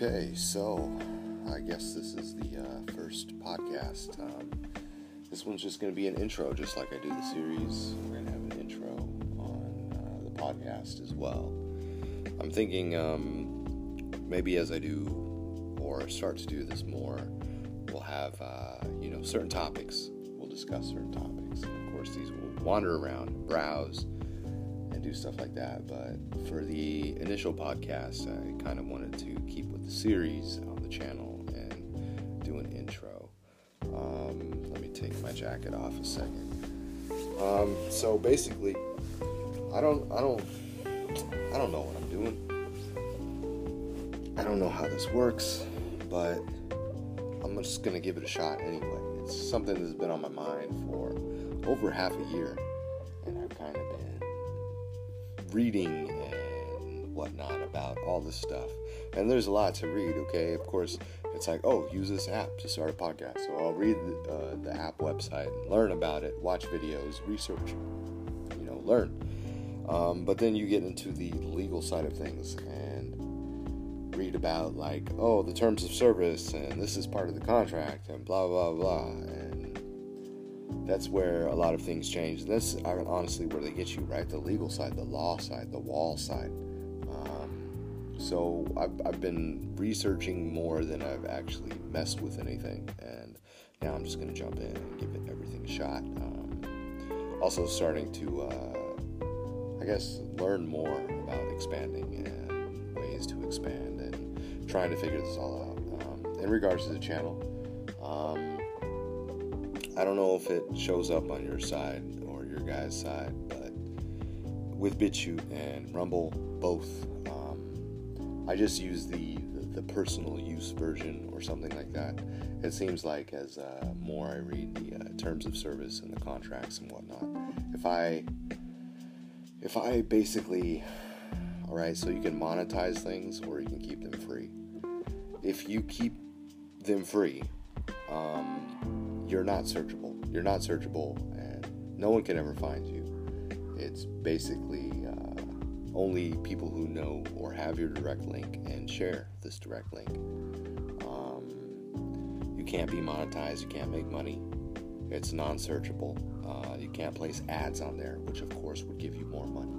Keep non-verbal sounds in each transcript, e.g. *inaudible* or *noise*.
Okay, so I guess this is the uh, first podcast. Um, this one's just going to be an intro, just like I do the series. We're going to have an intro on uh, the podcast as well. I'm thinking um, maybe as I do or start to do this more, we'll have uh, you know certain topics. We'll discuss certain topics. And of course, these will wander around, browse and do stuff like that. But for the initial podcast, I to keep with the series on the channel and do an intro. Um, let me take my jacket off a second. Um, so basically, I don't, I don't, I don't know what I'm doing. I don't know how this works, but I'm just gonna give it a shot anyway. It's something that's been on my mind for over half a year, and I've kind of been reading whatnot about all this stuff. And there's a lot to read, okay? Of course, it's like, oh, use this app to start a podcast. So I'll read the, uh, the app website, learn about it, watch videos, research, you know, learn. Um, but then you get into the legal side of things and read about, like, oh, the terms of service, and this is part of the contract, and blah, blah, blah. And that's where a lot of things change. And that's honestly where they get you, right? The legal side, the law side, the wall side. So I've, I've been researching more than I've actually messed with anything. And now I'm just going to jump in and give it everything a shot. Um, also, starting to, uh, I guess, learn more about expanding and ways to expand and trying to figure this all out. Um, in regards to the channel, um, I don't know if it shows up on your side or your guy's side, but with BitChute and Rumble, both, um, I just use the, the, the personal use version or something like that. It seems like as uh, more I read the uh, terms of service and the contracts and whatnot, if I if I basically, all right, so you can monetize things or you can keep them free. If you keep them free, um, you're not searchable. You're not searchable, and no one can ever find you. It's basically only people who know or have your direct link and share this direct link. Um, you can't be monetized. You can't make money. It's non-searchable. Uh, you can't place ads on there, which of course would give you more money.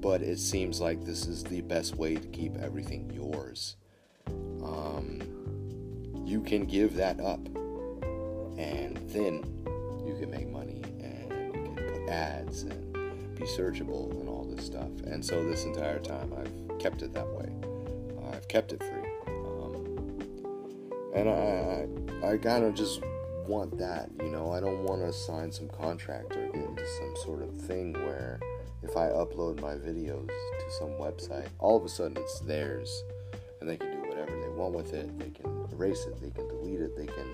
But it seems like this is the best way to keep everything yours. Um, you can give that up and then you can make money and you can put ads and be searchable stuff. And so this entire time I've kept it that way. I've kept it free. Um, and I, I, I kind of just want that, you know. I don't want to sign some contract or get into some sort of thing where if I upload my videos to some website, all of a sudden it's theirs and they can do whatever they want with it. They can erase it, they can delete it, they can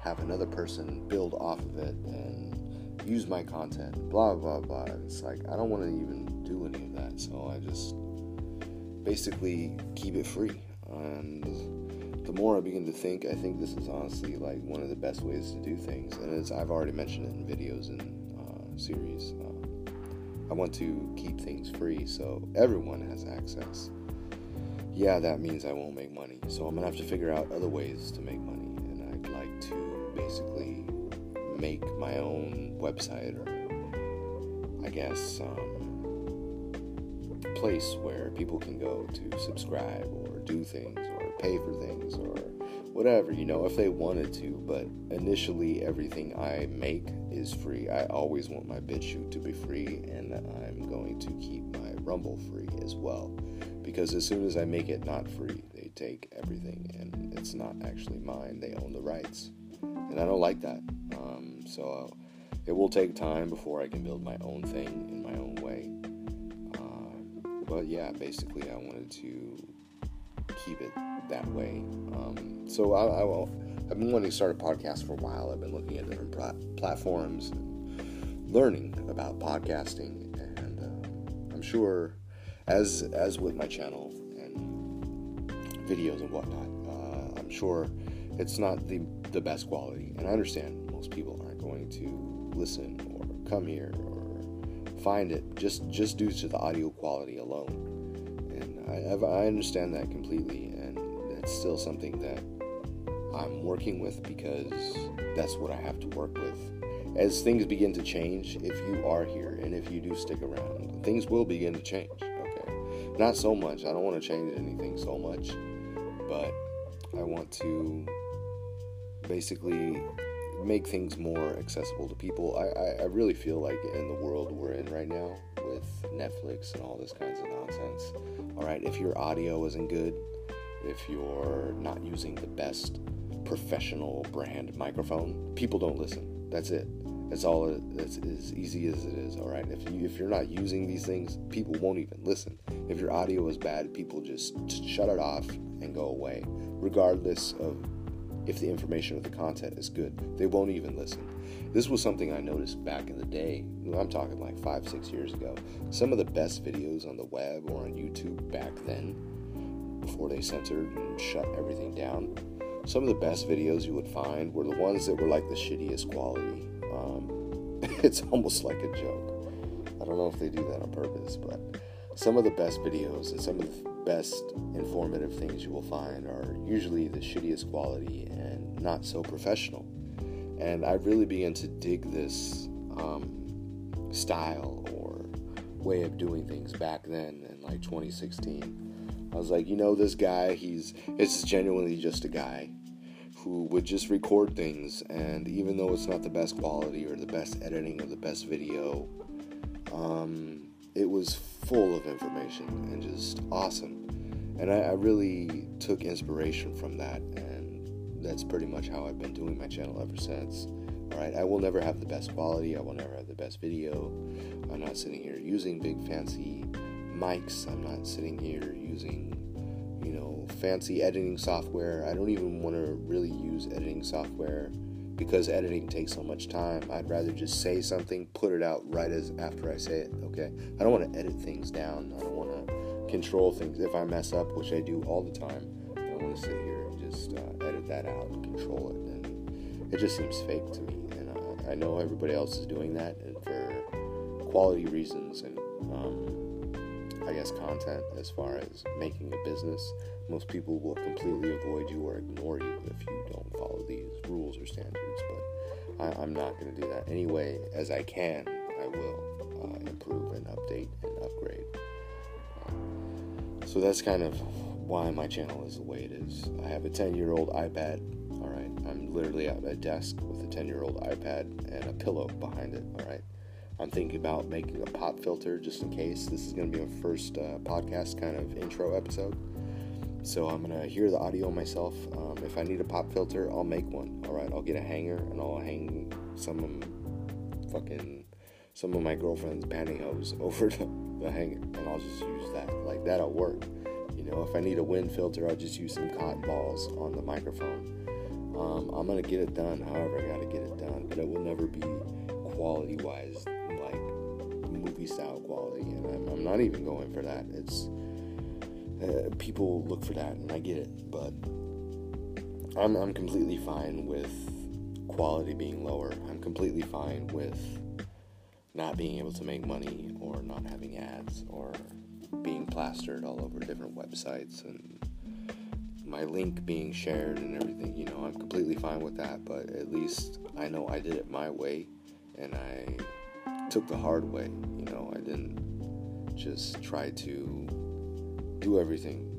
have another person build off of it and use my content, blah, blah, blah. It's like, I don't want to even do any of that. So I just basically keep it free. And the more I begin to think, I think this is honestly like one of the best ways to do things. And as I've already mentioned it in videos and uh, series, uh, I want to keep things free so everyone has access. Yeah, that means I won't make money. So I'm to have to figure out other ways to make money. And I'd like to basically make my own website or, I guess, um, place where people can go to subscribe or do things or pay for things or whatever, you know, if they wanted to. But initially, everything I make is free. I always want my BitChute to be free, and I'm going to keep my Rumble free as well. Because as soon as I make it not free, they take everything, and it's not actually mine. They own the rights. And I don't like that. Um, so uh, it will take time before I can build my own thing in my own but yeah, basically, I wanted to keep it that way. Um, so I, I will, I've been wanting to start a podcast for a while. I've been looking at different plat- platforms and learning about podcasting, and uh, I'm sure, as as with my channel and videos and whatnot, uh, I'm sure it's not the the best quality, and I understand most people aren't going to listen or come here find it just just due to the audio quality alone. And I, I understand that completely, and it's still something that I'm working with because that's what I have to work with. As things begin to change, if you are here and if you do stick around, things will begin to change. Okay. Not so much. I don't want to change anything so much, but I want to basically make things more accessible to people. I, I, I, really feel like in the world we're in right now with Netflix and all this kinds of nonsense, all right, if your audio isn't good, if you're not using the best professional brand microphone, people don't listen. That's it. That's all. It, it's as easy as it is. All right. If you if you're not using these things, people won't even listen. If your audio is bad, people just shut it off and go away, regardless of if the information or the content is good. They won't even listen. This was something I noticed back in the day. I'm talking like five, six years ago. Some of the best videos on the web or on YouTube back then, before they censored and shut everything down, some of the best videos you would find were the ones that were like the shittiest quality. Um, *laughs* it's almost like a joke. I don't know if they do that on purpose, but some of the best videos and some of the best informative things you will find are usually the shittiest quality and not so professional. And I really began to dig this um, style or way of doing things back then in like 2016. I was like, you know, this guy, he's, it's genuinely just a guy who would just record things. And even though it's not the best quality or the best editing or the best video, um, it was full of information and just awesome. And I, I, really took inspiration from that, and that's pretty much how I've been doing my channel ever since. All right, I will never have the best quality, I will never have the best video. I'm not sitting here using big fancy mics, I'm not sitting here using, you know, fancy editing software. I don't even want to really use editing software because editing takes so much time. I'd rather just say something, put it out right as after I say it. Okay, I don't want to edit things down. I don't want to control things. If I mess up, which I do all the time, I don't want to sit here and just uh, edit that out and control it. And it just seems fake to me. And uh, I know everybody else is doing that, for quality reasons and um, guess content as far as making a business most people will completely avoid you or ignore you if you don't follow these rules or standards. But I, am not going to do that anyway. As I can, I will uh, improve and update and upgrade. So that's kind of why my channel is the way it is. I have a 10 year old iPad. All right, I'm literally at a desk with a 10 year old iPad and a pillow behind it. All right. I'm thinking about making a pop filter just in case. This is going to be a first uh, podcast kind of intro episode. So I'm gonna hear the audio myself. Um, if I need a pop filter, I'll make one. All right, I'll get a hanger and I'll hang some of fucking some of my girlfriend's pantyhose *laughs* over the, the hanger, and I'll just use that. Like that'll work. You know, if I need a wind filter, I'll just use some cotton balls on the microphone. Um, I'm gonna get it done. However, I gotta get it done, but it will never be quality wise movie style quality, and I'm, I'm not even going for that. It's uh, people look for that, and I get it, but I'm, I'm completely fine with quality being lower. I'm completely fine with not being able to make money or not having ads or being plastered all over different websites and my link being shared and everything. You know, I'm completely fine with that, but at least I know I did it my way and I took the hard way. You know, I didn't just try to do everything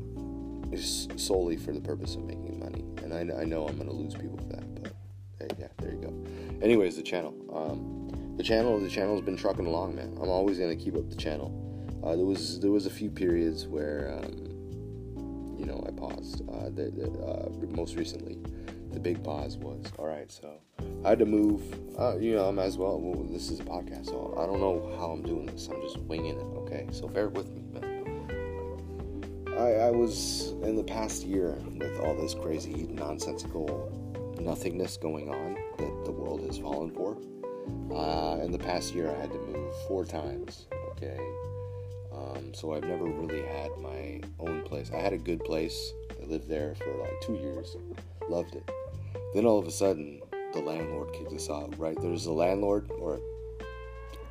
is solely for the purpose of making money. And I, I know I'm going to lose people for that, but hey, yeah, there you go. Anyways, the channel. Um, the channel, the channel's been trucking along, man. I'm always going to keep up the channel. Uh, there was there was a few periods where um, you know I paused. Uh, the, the, uh, most recently, the big pause was all right. So I had to move. Uh, you know, I might as well. well. This is a podcast, so I don't know how I'm doing this. I'm just winging it. Okay, so bear with me, man. I, I was in the past year with all this crazy nonsensical nothingness going on that the world has fallen for. Uh, in the past year, I had to move four times. Okay, um, so I've never really had my own place. I had a good place. I lived there for like two years, loved it. Then all of a sudden, the landlord kicked us out. Right? There's the landlord, or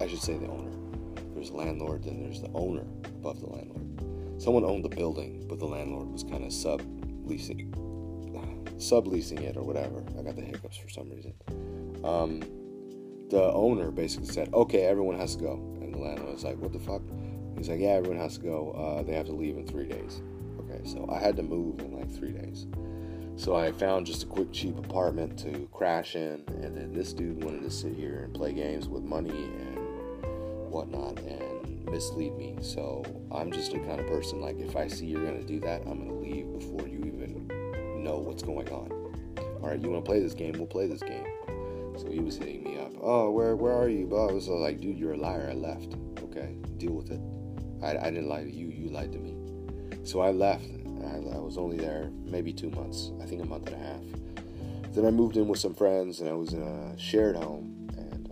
I should say the owner. There's the landlord, then there's the owner above the landlord someone owned the building, but the landlord was kind of sub leasing, *sighs* subleasing it or whatever. I got the hiccups for some reason. Um, the owner basically said, "Okay, everyone has to go," and the landlord was like, "What the fuck?" He's like, "Yeah, everyone has to go. Uh, they have to leave in three days." Okay, so I had to move in like three days. So I found just a quick, cheap apartment to crash in, and then this dude wanted to sit here and play games with money and whatnot and mislead me. So I'm just a kind of person like if I see you're gonna do that, I'm gonna leave before you even know what's going on. All right, you want to play this game? We'll play this game. So he was hitting me up. Oh, where where are you? But I was like, dude, you're a liar. I left. Okay, deal with it. I, I didn't lie to you. You lied to me. So I left. I, I was only there maybe two months. I think a month and a half. Then I moved in with some friends, and I was in a shared home. And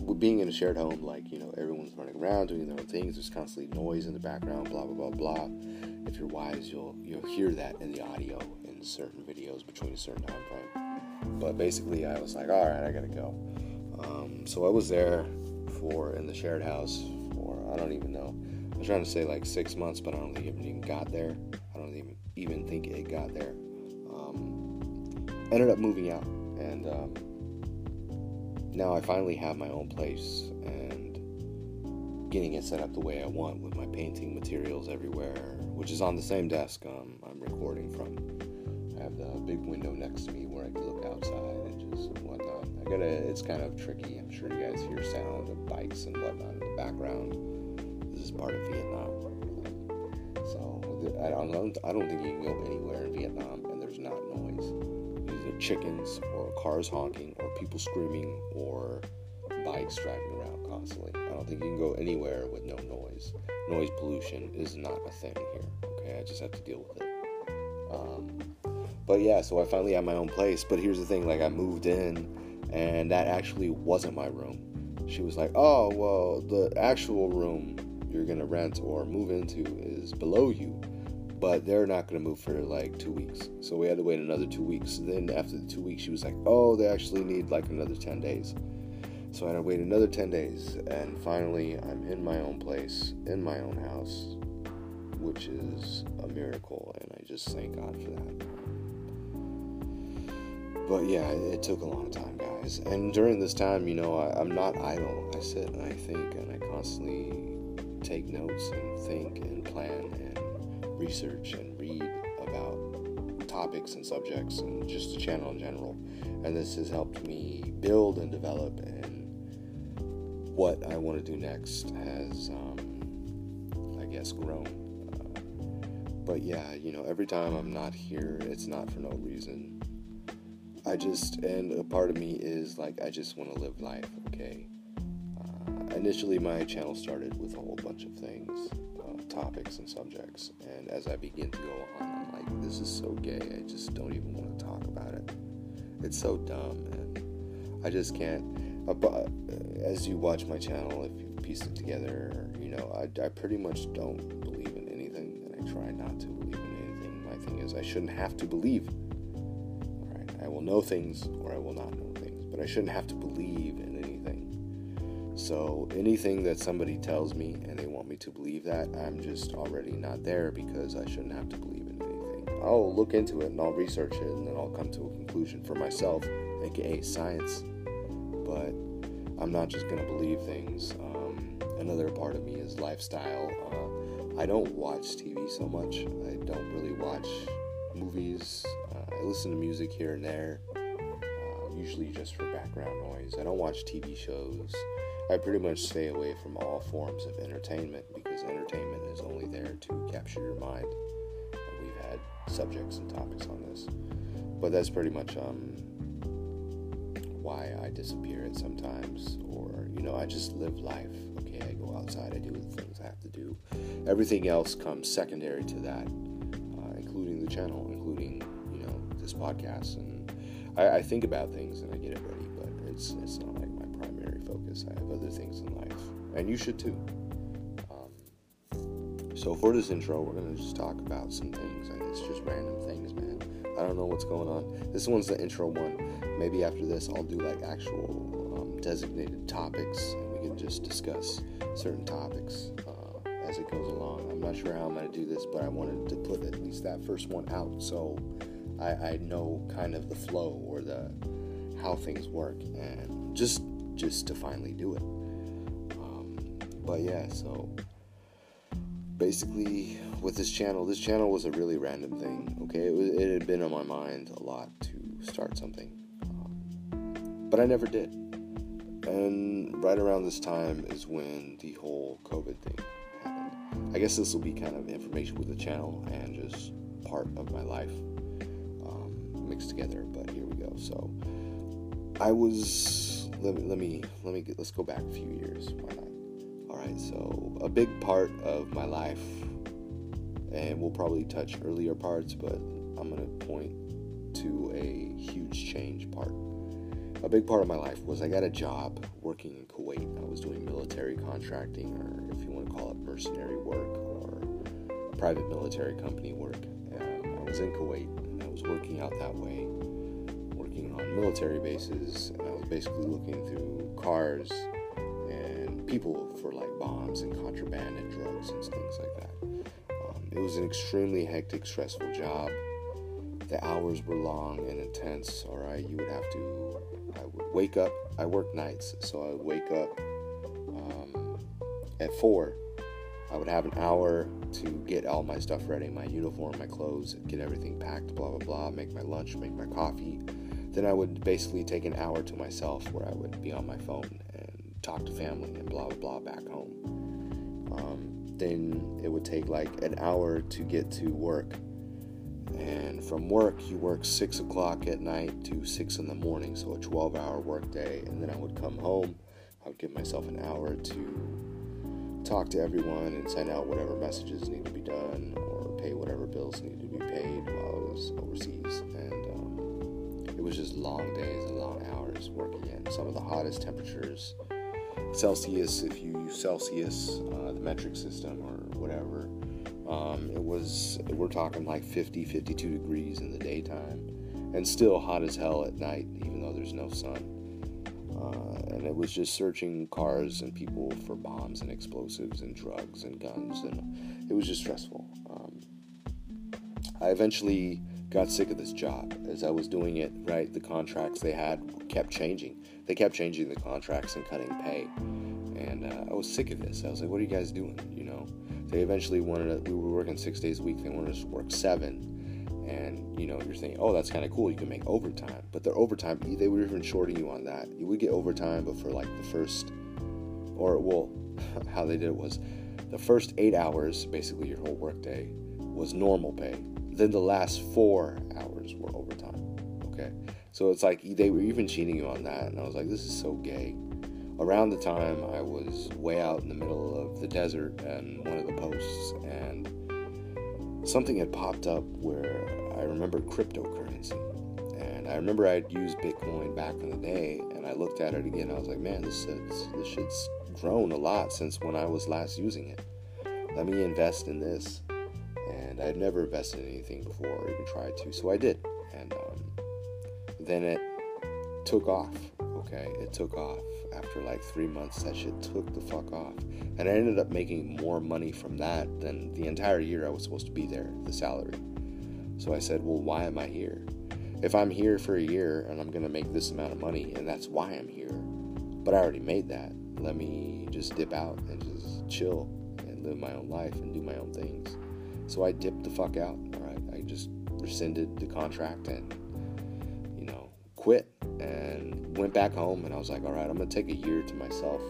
um, being in a shared home, like you know, everyone's running around doing their own things. There's constantly noise in the background. Blah blah blah blah. If you're wise, you'll you'll hear that in the audio in certain videos between a certain time frame. But basically, I was like, all right, I gotta go. Um, so I was there for in the shared house for I don't even know. I was trying to say like six months, but I don't think it even got there. I don't even even think it got there. Um, ended up moving out, and um, now I finally have my own place and getting it set up the way I want with my painting materials everywhere, which is on the same desk um, I'm recording from. I have the big window next to me where I can look outside and just whatnot. I gotta. It's kind of tricky. I'm sure you guys hear sound of bikes and whatnot in the background. This is part of Vietnam, so I don't. I don't think you can go anywhere in Vietnam and there's not noise. Either chickens or cars honking or people screaming or bikes driving around constantly. I don't think you can go anywhere with no noise. Noise pollution is not a thing here. Okay, I just have to deal with it. Um, but yeah, so I finally had my own place. But here's the thing: like I moved in, and that actually wasn't my room. She was like, "Oh, well, the actual room you're gonna rent or move into is below you." But they're not gonna move for like two weeks, so we had to wait another two weeks. Then after the two weeks, she was like, "Oh, they actually need like another ten days." So I had to wait another 10 days, and finally, I'm in my own place, in my own house, which is a miracle, and I just thank God for that. But yeah, it took a long time, guys. And during this time, you know, I, am not idle. I sit and I think, and I constantly take notes and think and plan and research and read about topics and subjects and just the channel in general. And this has helped me build and develop and what I want to do next has, um, I guess, grown. Uh, but yeah, you know, every time I'm not here, it's not for no reason. I just, and a part of me is like, I just want to live life, okay? Uh, initially, my channel started with a whole bunch of things, uh, topics and subjects, and as I begin to go on, I'm like, this is so gay, I just don't even want to talk about it. It's so dumb, and I just can't as you watch my channel, if you piece it together, you know, I, I pretty much don't believe in anything, and I try not to believe in anything. My thing is, I shouldn't have to believe. Right, I will know things or I will not know things, but I shouldn't have to believe. So anything that somebody tells me and they want me to believe that, I'm just already not there because I shouldn't have to believe in anything. I'll look into it and I'll research it and then I'll come to a conclusion for myself, aka science but I'm not just to believe things. Um, another part of me is lifestyle. Uh, I don't watch TV so much. I don't really watch movies. Uh, I listen to music here and there, uh, usually just for background noise. I don't watch TV shows. I pretty much stay away from all forms of entertainment because entertainment is only there to capture your mind. And we've had subjects and topics on this, but that's pretty much um, why I disappear at sometimes, or you know, I just live life. Okay, I go outside, I do the things I have to do. Everything else comes secondary to that, uh, including the channel, including you know this podcast. And I, I think about things and I get it ready, but it's it's not like focus. I have other things in life, and you should too. Um, so for this intro, we're gonna just talk about some things. And it's just random things, man. I don't know what's going on. This one's the intro one maybe after this I'll do like actual um, designated topics and we can just discuss certain topics uh, as it goes along. I'm not sure how I'm to do this, but I wanted to put at least that first one out so I, I know kind of the flow or the how things work, and just just to finally do it. Um, but yeah, so basically with this channel, this channel was a really random thing. Okay, it, was, it had been on my mind a lot to start something, um, but I never did. And right around this time is when the whole COVID thing happened. I guess this will be kind of information with the channel and just part of my life um, mixed together. But here we go. So I was let me let me let me get, let's go back a few years. Why not? All right. So a big part of my life, and we'll probably touch earlier parts, but I'm gonna point to a huge change part a big part of my life was I got a job working in Kuwait. I was doing military contracting, or if you want to call it mercenary work, or private military company work. I was in Kuwait, and I was working out that way, working on military bases, was basically looking through cars and people for like bombs and contraband and drugs and things like that. Um, it was an extremely hectic, stressful job the hours were long and intense. All right, you would have to. I would wake up. I work nights, so I would wake up um, at four. I would have an hour to get all my stuff ready, my uniform, my clothes, get everything packed, blah blah blah. Make my lunch, make my coffee. Then I would basically take an hour to myself, where I would be on my phone and talk to family and blah blah blah back home. Um, then it would take like an hour to get to work and from work, you work six o'clock at night to six in the morning, so a 12 hour workday. And then I would come home, I would give myself an hour to talk to everyone and send out whatever messages need to be done or pay whatever bills need to be paid while I was overseas. And it was just long days and long hours working in some of the hottest temperatures. Celsius, if you use Celsius, uh, the metric system or whatever, um, it was, we're talking like 50, 52 degrees in the daytime, and still hot as hell at night, even though there's no sun. Uh, and it was just searching cars and people for bombs and explosives and drugs and guns, and it was just stressful. Um, I eventually got sick of this job as I was doing it. Right, the contracts they had kept changing. They kept changing the contracts and cutting pay, and uh, I was sick of this. I was like, "What are you guys doing?" You know. They eventually wanted to, we were working six days a week. They wanted us to work seven. And, you know, you're thinking, oh, that's kind of cool. You can make overtime. But their overtime, they were even shorting you on that. You would get overtime, but for like the first, or, well, *laughs* how they did it was the first eight hours, basically your whole workday, was normal pay. Then the last four hours were overtime. Okay. So it's like they were even cheating you on that. And I was like, this is so gay around the time I was way out in the middle of the desert and one of the posts, and something had popped up where I remembered cryptocurrency. And I remember I'd used Bitcoin back in the day, and I looked at it again. I was like, man, this shit's, this shit's grown a lot since when I was last using it. Let me invest in this. And I had never invested in anything before or even tried to, so I did. And um, then it took off. Okay, it took off after like three months, that shit took the fuck off. And I ended up making more money from that than the entire year I was supposed to be there, the salary. So I said, well, why am I here? If I'm here for a year and I'm gonna make this amount of money, and that's why I'm here, but I already made that, let me just dip out and just chill and live my own life and do my own things. So I dipped the fuck out, all right? I just rescinded the contract and, you know, quit and went back home and I was like, all right, I'm gonna take a year to myself.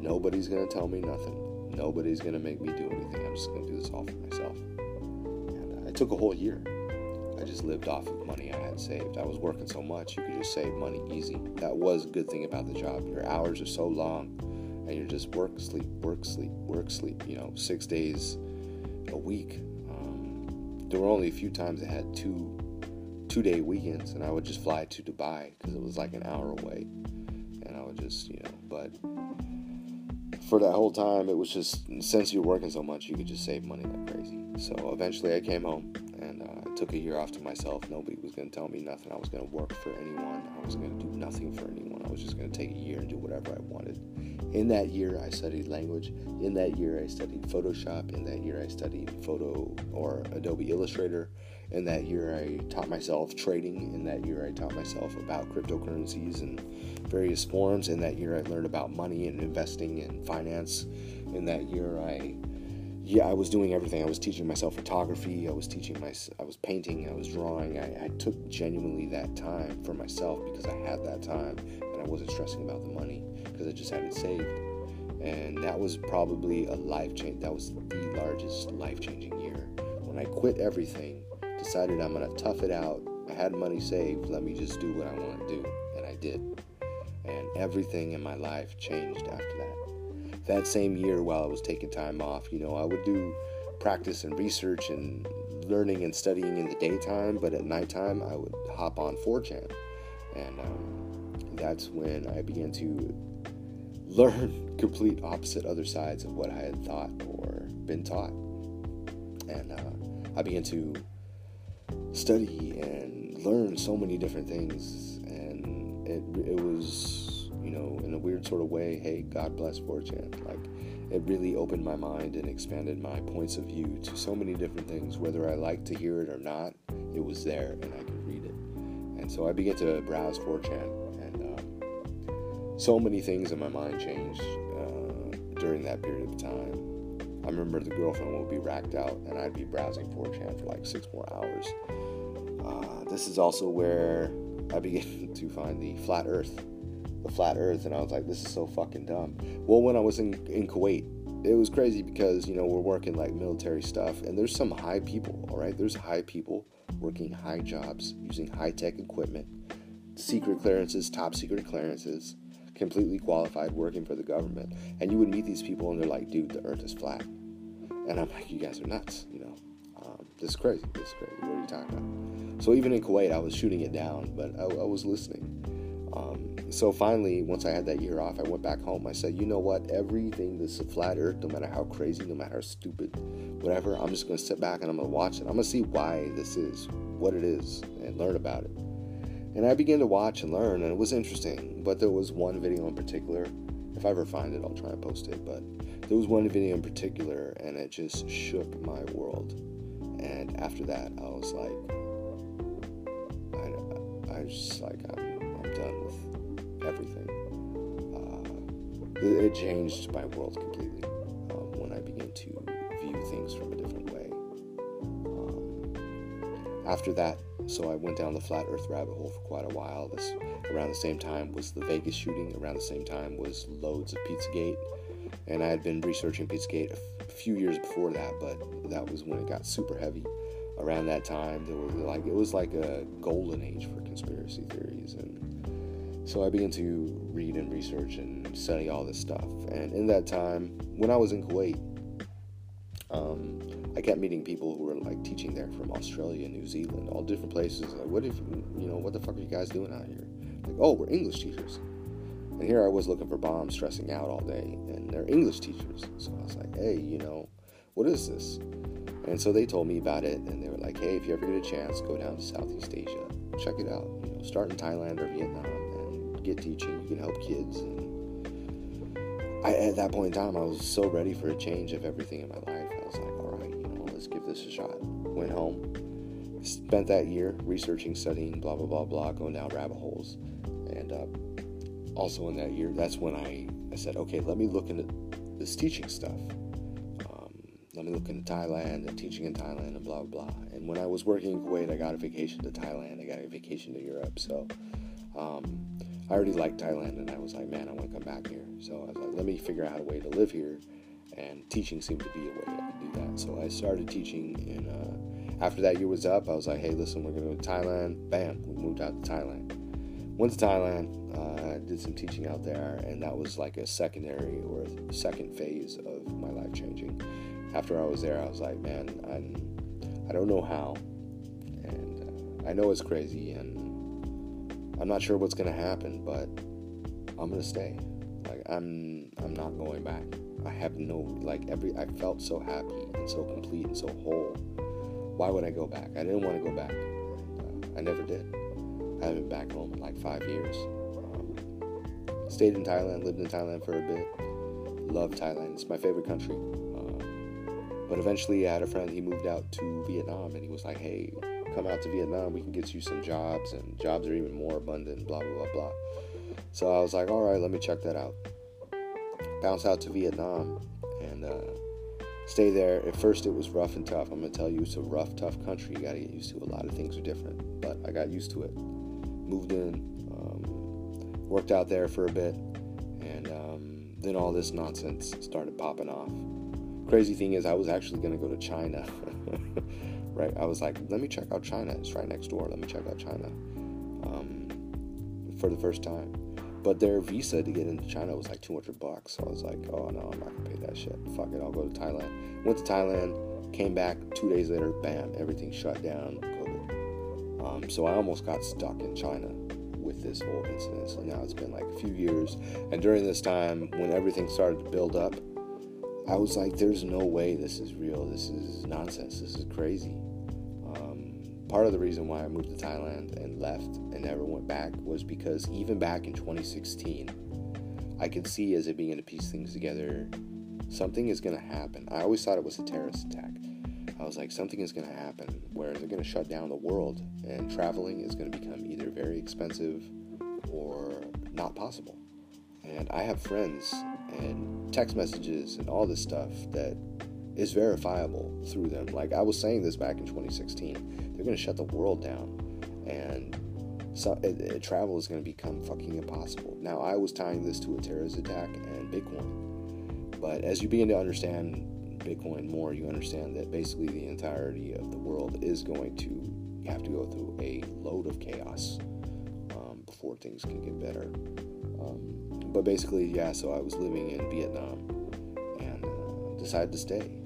Nobody's gonna tell me nothing. Nobody's gonna make me do anything. I'm just gonna do this all for myself. And uh, it took a whole year. I just lived off of money I had saved. I was working so much, you could just save money easy. That was a good thing about the job. Your hours are so long, and you're just work, sleep, work, sleep, work, sleep. You know, six days a week. Um, there were only a few times I had two two day weekends and I would just fly to Dubai because it was like an hour away. And I would just, you know, but for that whole time, it was just, since you were working so much, you could just save money like crazy. So eventually I came home and uh, took a year off to myself. Nobody was to tell me nothing. I was to work for anyone. I was to do nothing for anyone. I was just going to take a year and do whatever I wanted. In that year, I studied language. In that year, I studied Photoshop. In that year, I studied photo or Adobe Illustrator. In that year, I taught myself trading. In that year, I taught myself about cryptocurrencies and various forms. In that year, I learned about money and investing and finance. In that year, I yeah, I was doing everything. I was teaching myself photography. I was teaching my, I was painting. I was drawing. I, I took genuinely that time for myself because I had that time and I wasn't stressing about the money because I just had it saved. And that was probably a life change. That was the largest life changing year when I quit everything, decided I'm gonna tough it out. I had money saved. Let me just do what I want to do, and I did. And everything in my life changed after that that same year while I was taking time off, you know, I would do practice and research and learning and studying in the daytime, but at nighttime I would hop on 4chan. And um, that's when I began to learn *laughs* complete opposite other sides of what I had thought or been taught. And uh, I began to study and learn so many different things. And it, it was you know, in a weird sort of way, hey, God bless 4chan. Like, it really opened my mind and expanded my points of view to so many different things. Whether I liked to hear it or not, it was there and I could read it. And so I began to browse 4chan, and um, so many things in my mind changed uh, during that period of time. I remember the girlfriend would be racked out, and I'd be browsing 4chan for like six more hours. Uh, this is also where I began *laughs* to find the flat earth the flat earth and I was like, this is so fucking dumb. Well, when I was in, in Kuwait, it was crazy because, you know, we're working like military stuff and there's some high people, all right? There's high people working high jobs using high tech equipment, secret clearances, top secret clearances, completely qualified working for the government. And you would meet these people and they're like, dude, the earth is flat. And I'm like, you guys are nuts, you know? Um, this is crazy. This is crazy. What are you talking about? So even in Kuwait, I was shooting it down, but I, I was listening. Um, so finally, once I had that year off, I went back home. I said, you know what? Everything that's a flat earth, no matter how crazy, no matter how stupid, whatever, I'm just going to sit back and I'm going to watch it. I'm going to see why this is, what it is, and learn about it. And I began to watch and learn, and it was interesting. But there was one video in particular. If I ever find it, I'll try and post it. But there was one video in particular, and it just shook my world. And after that, I was like, I, I was just like, I'm done with everything. Uh, it changed my world completely um, when I began to view things from a different way. Um, after that, so I went down the flat Earth rabbit hole for quite a while. This around the same time was the Vegas shooting. Around the same time was loads of Pizzagate, and I had been researching Pizzagate a few years before that, but that was when it got super heavy. Around that time, there was like it was like a golden age for conspiracy theories, and so I began to read and research and study all this stuff. And in that time, when I was in Kuwait, um, I kept meeting people who were like teaching there from Australia, New Zealand, all different places. Like, what if you know what the fuck are you guys doing out here? Like, oh, we're English teachers. And here I was looking for bombs, stressing out all day, and they're English teachers. So I was like, hey, you know, what is this? And so they told me about it, and they were like, hey, if you ever get a chance, go down to Southeast Asia, check it out. You know, start in Thailand or Vietnam and get teaching, you can help kids. And I, at that point in time, I was so ready for a change of everything in my life. Give this a shot. Went home, spent that year researching, studying, blah, blah, blah, blah, going down rabbit holes. And uh, also in that year, that's when I, I said, okay, let me look into this teaching stuff. Um, let me look into Thailand and teaching in Thailand and blah, blah, blah. And when I was working in Kuwait, I got a vacation to Thailand. I got a vacation to Europe. So, um, I already liked Thailand, and I was like, man, I want to come back here. So I was like, let me figure out a way to live here, and teaching seemed to be a way could do that. So I started teaching, and uh, after that year was up, I was like, hey, listen, we're going to go to Thailand. Bam, we moved out to Thailand. Went to Thailand, uh, did some teaching out there, and that was like a secondary or a second phase of my life changing. After I was there, I was like, man, I'm, I don't know how, and uh, I know it's crazy, and I'm not sure what's gonna happen, but I'm gonna stay. I'm I'm not going back. I have no like every I felt so happy and so complete and so whole. Why would I go back? I didn't want to go back. Uh, I never did. I haven't been back home in like five years. Um, stayed in Thailand, lived in Thailand for a bit. Love Thailand. It's my favorite country. Um, but eventually, I had a friend. He moved out to Vietnam, and he was like, "Hey, come out to Vietnam. We can get you some jobs, and jobs are even more abundant." Blah blah blah blah. So I was like, "All right, let me check that out." Bounce out to Vietnam, and uh, stay there. At first, it was rough and tough. I'm gonna tell you, it's a rough, tough country. You gotta get used to. A lot of things are different, but I got used to it. Moved in, um, worked out there for a bit, and um, then all this nonsense started popping off. Crazy thing is, I was actually gonna go to China. *laughs* right? I was like, let me check out China. It's right next door. Let me check out China um, for the first time. But their visa to get into China was like 200 bucks. So I was like, oh no, I'm not gonna pay that shit. Fuck it, I'll go to Thailand. Went to Thailand, came back two days later, bam, everything shut down, COVID. Um, so I almost got stuck in China with this whole incident. So now it's been like a few years. And during this time, when everything started to build up, I was like, there's no way this is real. This is nonsense. This is crazy part of the reason why I moved to Thailand and left and never went back was because even back in 2016, I could see as I began to piece things together, something is going to happen. I always thought it was a terrorist attack. I was like, something is going to happen where they're going to shut down the world and traveling is going to become either very expensive or not possible. And I have friends and text messages and all this stuff that is verifiable through them. Like I was saying this back in 2016, they're going to shut the world down, and so it, it, travel is going to become fucking impossible. Now I was tying this to a terrorist attack and Bitcoin, but as you begin to understand Bitcoin more, you understand that basically the entirety of the world is going to have to go through a load of chaos um, before things can get better. Um, but basically, yeah. So I was living in Vietnam and uh, decided to stay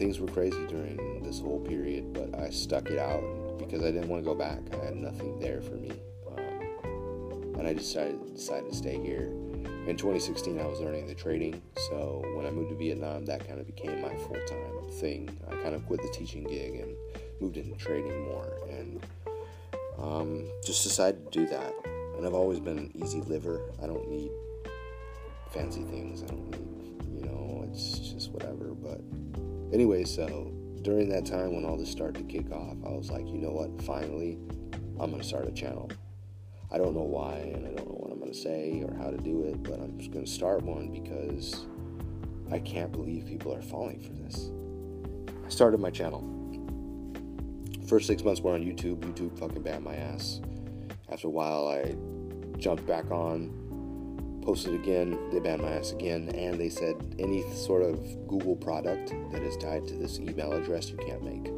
things were crazy during this whole period, but I stuck it out because I didn't want to go back. I had nothing there for me, um, and I decided decided to stay here. In 2016, I was learning the trading, so when I moved to Vietnam, that kind of became my full time thing. I kind of quit the teaching gig and moved into trading more, and um, just decided to do that. And I've always been an easy liver. I don't need fancy things. I don't need, you know, it's just whatever. But Anyway, so during that time when all this started to kick off, I was like, you know what? Finally, I'm going to start a channel. I don't know why, and I don't know what I'm going to say or how to do it, but I'm just going to start one because I can't believe people are falling for this. I started my channel. First six months were on YouTube. YouTube fucking banned my ass. After a while, I jumped back on posted again, they banned my ass again, and they said any sort of Google product that is tied to this email address you can't make.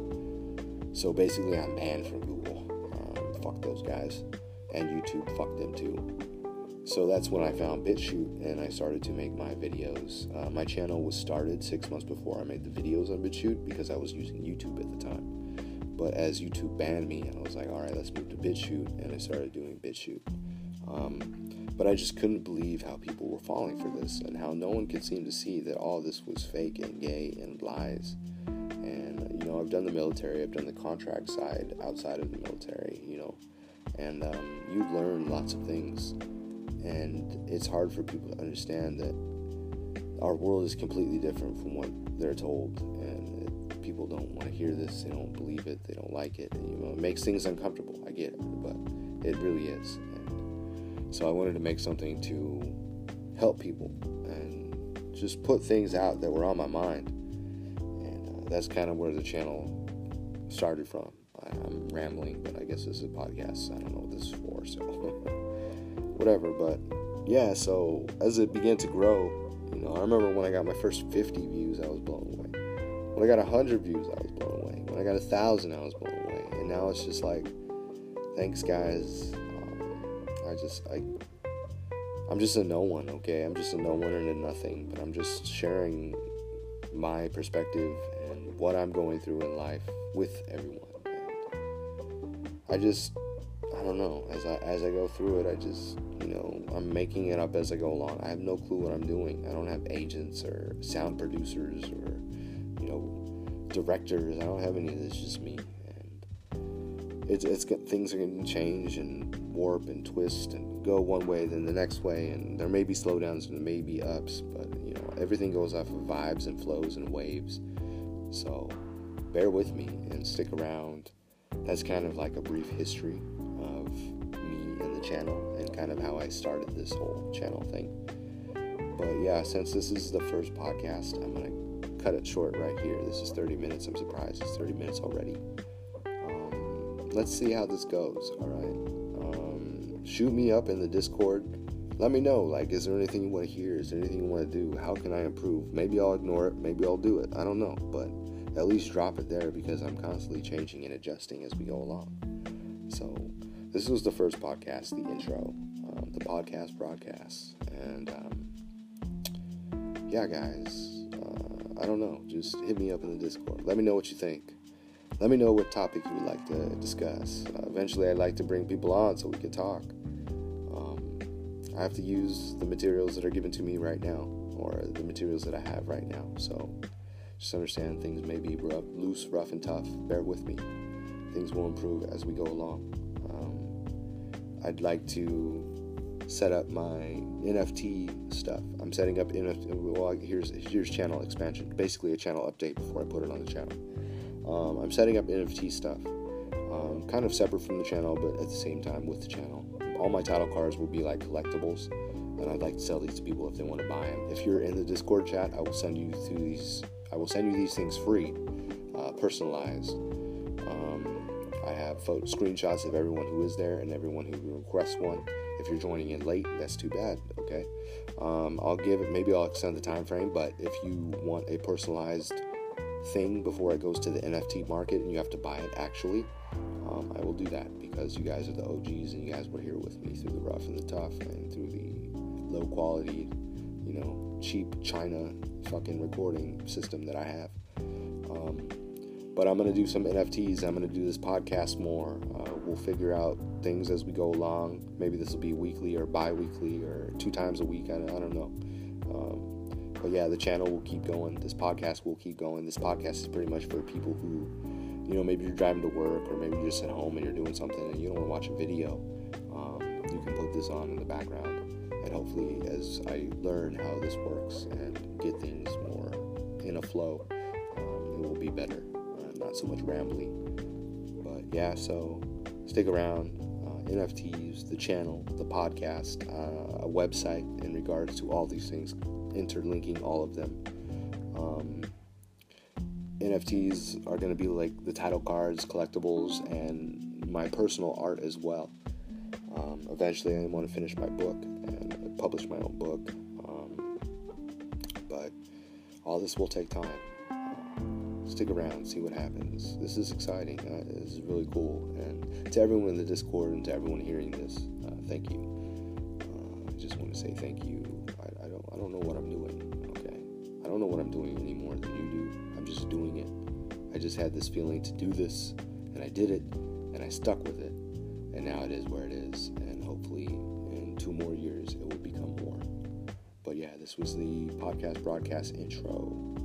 So basically, I'm banned from Google. Um, fuck those guys. And YouTube, fuck them too. So that's when I found BitChute and I started to make my videos. Uh, my channel was started six months before I made the videos on BitChute because I was using YouTube at the time. But as YouTube banned me, I was like, all right, let's move to BitChute, and I started doing BitChute. Um, but I just couldn't believe how people were falling for this and how no one could seem to see that all this was fake and gay and lies. And, you know, I've done the military, I've done the contract side outside of the military, you know, and um, you learn lots of things. And it's hard for people to understand that our world is completely different from what they're told. And people don't want to hear this, they don't believe it, they don't like it. And, you know, it makes things uncomfortable. I get it, but it really is. So I wanted to make something to help people and just put things out that were on my mind. And uh, that's kind of where the channel started from. I, am rambling, but I guess this is a podcast. I don't know what this is for, so *laughs* whatever. But yeah, so as it began to grow, you know, I remember when I got my first 50 views, I was blown away. When I got 100 views, I was blown away. When I got a thousand, I was blown away. And now it's just like, thanks, guys. I just I I'm just a no one, okay? I'm just a no one and a nothing, but I'm just sharing my perspective and what I'm going through in life with everyone. And I just I don't know, as I as I go through it, I just, you know, I'm making it up as I go along. I have no clue what I'm doing. I don't have agents or sound producers or you know, directors. I don't have any of this, just me. And it's it's things are going to change and warp and twist and go one way, then the next way, and there may be slowdowns and there may be ups, but you know, everything goes off of vibes and flows and waves. So bear with me and stick around. That's kind of like a brief history of me and the channel and kind of how I started this whole channel thing. But yeah, since this is the first podcast, I'm gonna cut it short right here. This is 30 minutes. I'm surprised it's 30 minutes already. Um, let's see how this goes. All right. Um, shoot me up in the Discord. Let me know. Like, is there anything you want to hear? Is there anything you want to do? How can I improve? Maybe I'll ignore it. Maybe I'll do it. I don't know. But at least drop it there because I'm constantly changing and adjusting as we go along. So, this was the first podcast, the intro, um, the podcast broadcast. And um, yeah, guys I don't know. Just hit me up in the Discord. Let me know what you think. Let me know what topic you would like to discuss. Uh, eventually, I'd like to bring people on so we can talk. Um, I have to use the materials that are given to me right now, or the materials that I have right now. So just understand things may be rough, loose, rough, and tough. Bear with me. Things will improve as we go along. Um, I'd like to set up my NFT stuff. I'm setting up NFT. Well, here's here's channel expansion. Basically, a channel update before I put it on the channel. Um, I'm setting up NFT stuff, um, kind of separate from the channel, but at the same time with the channel. All my title cards will be like collectibles, and I'd like to sell these to people if they want to buy them. If you're in the Discord chat, I will send you through these. I will send you these things free, uh, personalized. Um, I have photo screenshots of everyone who is there and everyone who requests one. If you're joining in late, that's too bad. Okay, um, I'll give it. Maybe I'll extend the time frame, but if you want a personalized thing before it goes to the NFT market and you have to buy it actually, um, I will do that because you guys are the OGs and you guys were here with me through the rough and the tough and through the low quality, you know, cheap China fucking recording system that I have. Um, but I'm gonna do some NFTs. I'm gonna do this podcast more. Uh, we'll figure out things as we go along. Maybe this will be weekly or bi-weekly or two times a week. I, I don't know. Um, but yeah, the channel will keep going. This podcast will keep going. This podcast is pretty much for people who, you know, maybe you're driving to work or maybe you're just at home and you're doing something and you don't want to watch a video. Um, you can put this on in the background, and hopefully, as I learn how this works and get things more in a flow, um, it will be better not so much rambling. But yeah, so stick around. Uh, NFTs, the channel, the podcast, uh, a website in regards to all these things, interlinking all of them. Um, NFTs are going to be like the title cards, collectibles, and my personal art as well. Um, eventually, I want to finish my book and publish my own book. Um, but all this will take time stick around, see what happens. This is exciting. Uh, this is really cool. And to everyone in the Discord and to everyone hearing this, uh, thank you. Uh, I just want to say thank you. I, I, don't don't know what I'm doing. Okay, I don't know what I'm doing any more than you do. I'm just doing it. I just had this feeling to do this, and I did it, and I stuck with it, and now it is where it is. And hopefully, in two more years, it will become more. But yeah, this was the podcast broadcast intro.